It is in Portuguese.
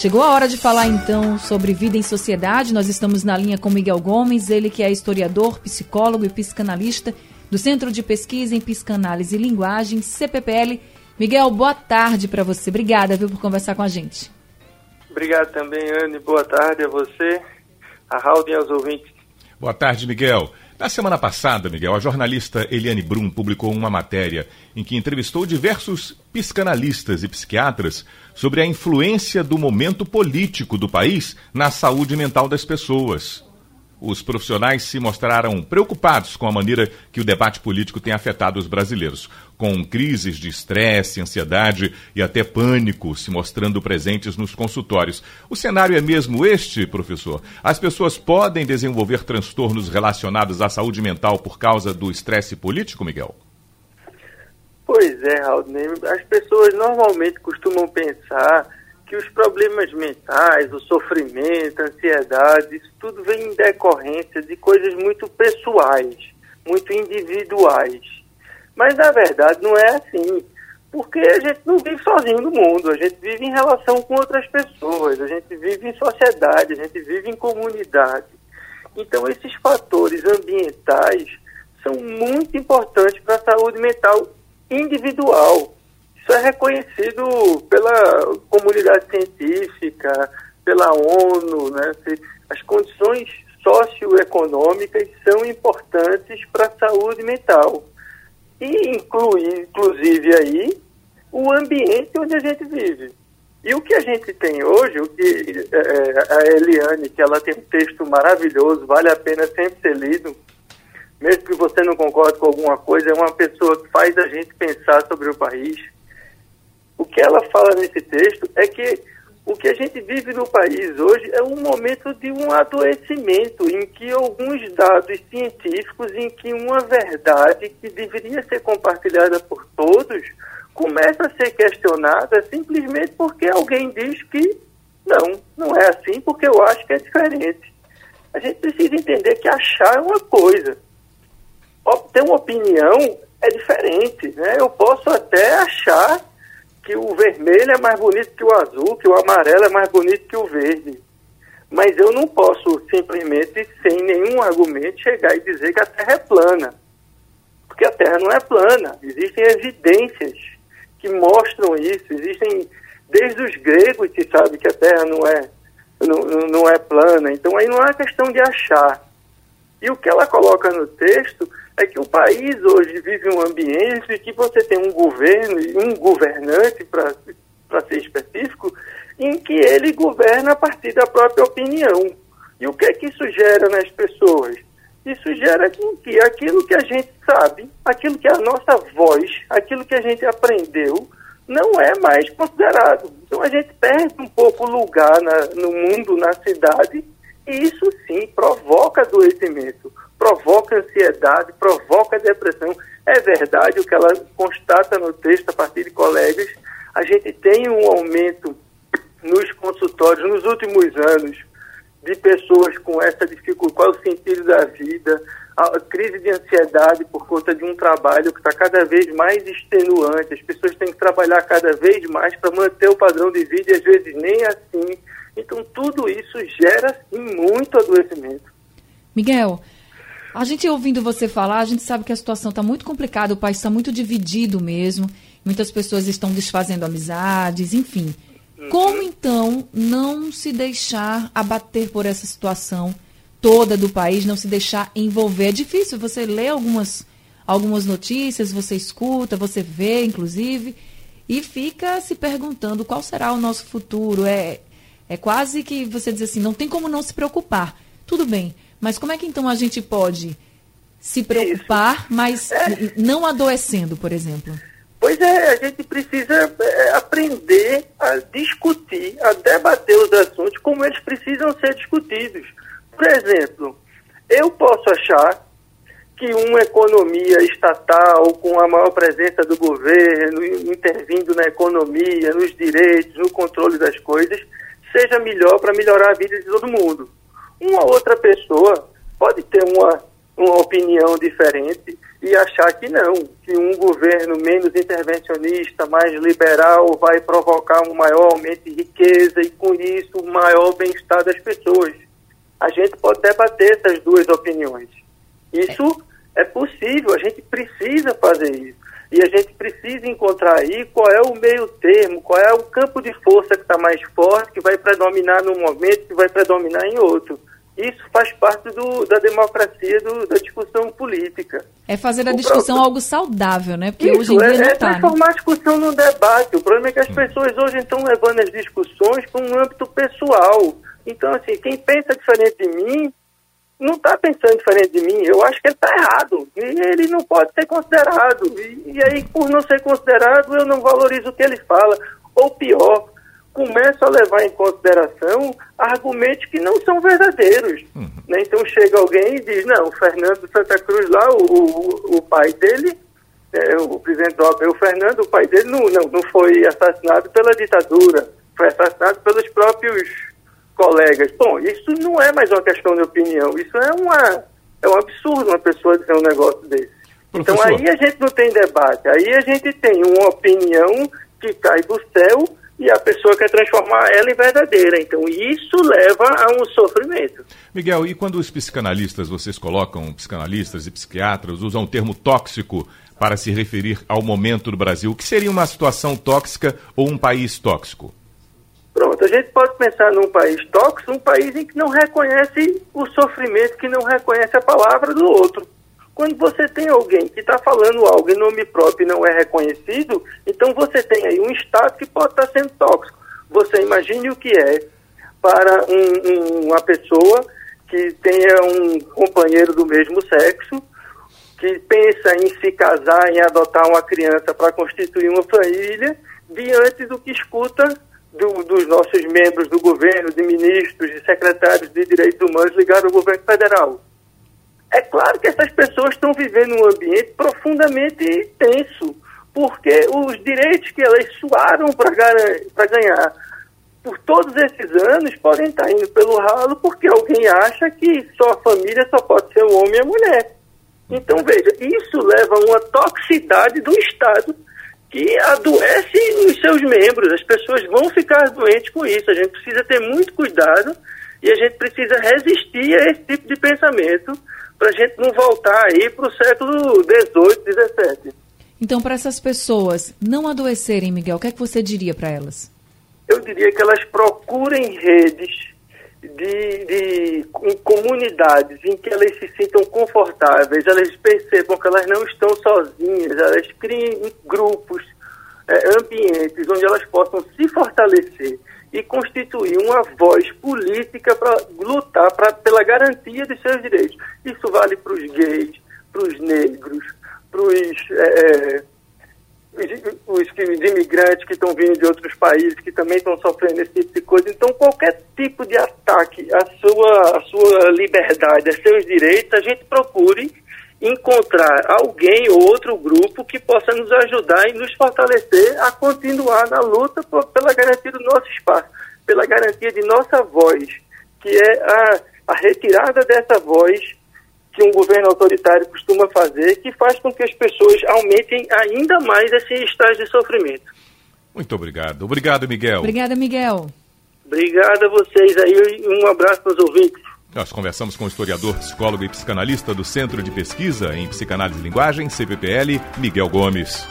Chegou a hora de falar então sobre vida em sociedade. Nós estamos na linha com Miguel Gomes, ele que é historiador, psicólogo e psicanalista do Centro de Pesquisa em Psicanálise e Linguagem, CPPL. Miguel, boa tarde para você. Obrigada, viu, por conversar com a gente. Obrigado também, Anne. Boa tarde a você, a Raul e aos ouvintes. Boa tarde, Miguel. Na semana passada, Miguel, a jornalista Eliane Brum publicou uma matéria em que entrevistou diversos psicanalistas e psiquiatras sobre a influência do momento político do país na saúde mental das pessoas os profissionais se mostraram preocupados com a maneira que o debate político tem afetado os brasileiros, com crises de estresse, ansiedade e até pânico se mostrando presentes nos consultórios. O cenário é mesmo este, professor? As pessoas podem desenvolver transtornos relacionados à saúde mental por causa do estresse político, Miguel? Pois é, Raul. As pessoas normalmente costumam pensar que os problemas mentais, o sofrimento, a ansiedade, isso tudo vem em decorrência de coisas muito pessoais, muito individuais. Mas na verdade não é assim, porque a gente não vive sozinho no mundo, a gente vive em relação com outras pessoas, a gente vive em sociedade, a gente vive em comunidade. Então esses fatores ambientais são muito importantes para a saúde mental individual. Isso é reconhecido pela comunidade científica, pela ONU, né? As condições socioeconômicas são importantes para a saúde mental. E inclui, inclusive aí, o ambiente onde a gente vive. E o que a gente tem hoje, o que é, a Eliane, que ela tem um texto maravilhoso, vale a pena sempre ser lido, mesmo que você não concorde com alguma coisa, é uma pessoa que faz a gente pensar sobre o país, que ela fala nesse texto é que o que a gente vive no país hoje é um momento de um adoecimento em que alguns dados científicos, em que uma verdade que deveria ser compartilhada por todos, começa a ser questionada simplesmente porque alguém diz que não, não é assim, porque eu acho que é diferente. A gente precisa entender que achar é uma coisa. Ter uma opinião é diferente. Né? Eu posso até achar que o vermelho é mais bonito que o azul, que o amarelo é mais bonito que o verde. Mas eu não posso simplesmente, sem nenhum argumento, chegar e dizer que a Terra é plana. Porque a Terra não é plana. Existem evidências que mostram isso. Existem, desde os gregos, que sabem que a Terra não é, não, não é plana. Então aí não é questão de achar. E o que ela coloca no texto é que o país hoje vive um ambiente que você tem um governo um governante, para ser específico, em que ele governa a partir da própria opinião. E o que é que isso gera nas pessoas? Isso gera que, aquilo que a gente sabe, aquilo que é a nossa voz, aquilo que a gente aprendeu, não é mais considerado. Então a gente perde um pouco o lugar na, no mundo, na cidade, e isso sim provoca adoecimento ansiedade, provoca depressão. É verdade o que ela constata no texto a partir de colegas. A gente tem um aumento nos consultórios nos últimos anos de pessoas com essa dificuldade, qual é o sentido da vida, a crise de ansiedade por conta de um trabalho que está cada vez mais extenuante, as pessoas têm que trabalhar cada vez mais para manter o padrão de vida e às vezes nem assim. Então tudo isso gera sim muito adoecimento. Miguel, a gente ouvindo você falar, a gente sabe que a situação está muito complicada, o país está muito dividido mesmo. Muitas pessoas estão desfazendo amizades, enfim. Uhum. Como então não se deixar abater por essa situação toda do país, não se deixar envolver? É difícil, você lê algumas, algumas notícias, você escuta, você vê, inclusive, e fica se perguntando qual será o nosso futuro. É, é quase que você diz assim, não tem como não se preocupar. Tudo bem, mas como é que então a gente pode se preocupar, Isso. mas é. não adoecendo, por exemplo? Pois é, a gente precisa é, aprender a discutir, a debater os assuntos como eles precisam ser discutidos. Por exemplo, eu posso achar que uma economia estatal, com a maior presença do governo, intervindo na economia, nos direitos, no controle das coisas, seja melhor para melhorar a vida de todo mundo. Uma outra pessoa pode ter uma, uma opinião diferente e achar que não, que um governo menos intervencionista, mais liberal, vai provocar um maior aumento de riqueza e, com isso, um maior bem-estar das pessoas. A gente pode debater essas duas opiniões. Isso é possível, a gente precisa fazer isso. E a gente precisa encontrar aí qual é o meio termo, qual é o campo de força que está mais forte, que vai predominar num momento, que vai predominar em outro. Isso faz parte do, da democracia, do, da discussão política. É fazer a discussão próprio... algo saudável, né? Porque Isso, hoje em dia é, não é tá, né? transformar né? a discussão num debate. O problema é que as pessoas hoje estão levando as discussões para um âmbito pessoal. Então, assim, quem pensa diferente de mim não está pensando diferente de mim. Eu acho que ele está errado. E ele não pode ser considerado. E, e, aí, por não ser considerado, eu não valorizo o que ele fala. Ou pior, começo a levar em consideração argumentos que não são verdadeiros. Uhum. Né? Então chega alguém e diz, não, o Fernando Santa Cruz lá, o, o, o pai dele, é, o presidente do o Fernando, o pai dele não, não, não foi assassinado pela ditadura, foi assassinado pelos próprios colegas. Bom, isso não é mais uma questão de opinião, isso é, uma, é um absurdo uma pessoa dizer um negócio desse. Então, Professor. Então aí a gente não tem debate, aí a gente tem uma opinião que cai do céu e a pessoa quer transformar ela em verdadeira. Então isso leva a um sofrimento. Miguel, e quando os psicanalistas, vocês colocam psicanalistas e psiquiatras, usam o termo tóxico para se referir ao momento do Brasil, o que seria uma situação tóxica ou um país tóxico? A gente pode pensar num país tóxico, um país em que não reconhece o sofrimento, que não reconhece a palavra do outro. Quando você tem alguém que está falando algo em nome próprio e não é reconhecido, então você tem aí um Estado que pode estar tá sendo tóxico. Você imagine o que é para um, um, uma pessoa que tenha um companheiro do mesmo sexo, que pensa em se casar, em adotar uma criança para constituir uma família, diante do que escuta do, dos nossos membros do governo, de ministros, de secretários de direitos humanos ligados ao governo federal. É claro que essas pessoas estão vivendo um ambiente profundamente tenso, porque os direitos que elas suaram para ganhar por todos esses anos podem estar indo pelo ralo porque alguém acha que só a família só pode ser o homem e a mulher. Então, veja, isso leva a uma toxicidade do Estado que adoece os seus membros. As pessoas vão ficar doentes com isso. A gente precisa ter muito cuidado e a gente precisa resistir a esse tipo de pensamento para a gente não voltar aí para o século XVIII, XVII. Então, para essas pessoas não adoecerem, Miguel, o que é que você diria para elas? Eu diria que elas procurem redes de, de comunidades em que elas se sintam confortáveis, elas percebam que elas não estão sozinhas, elas criem grupos, é, ambientes onde elas possam se fortalecer e constituir uma voz política para lutar pra, pela garantia de seus direitos. Isso vale para os gays, para os negros, para os, é, os, os imigrantes que estão vindo de outros países, que também estão sofrendo esse tipo de coisa. Então, qualquer tipo de ataque à sua, à sua liberdade, a seus direitos, a gente procure encontrar alguém ou outro grupo que possa nos ajudar e nos fortalecer a continuar na luta por, pela garantia do nosso espaço, pela garantia de nossa voz, que é a, a retirada dessa voz que um governo autoritário costuma fazer, que faz com que as pessoas aumentem ainda mais esse estágio de sofrimento. Muito obrigado. Obrigado, Miguel. Obrigada, Miguel. Obrigado a vocês aí e um abraço para os ouvintes. Nós conversamos com o historiador, psicólogo e psicanalista do Centro de Pesquisa em Psicanálise e Linguagem, CPPL, Miguel Gomes.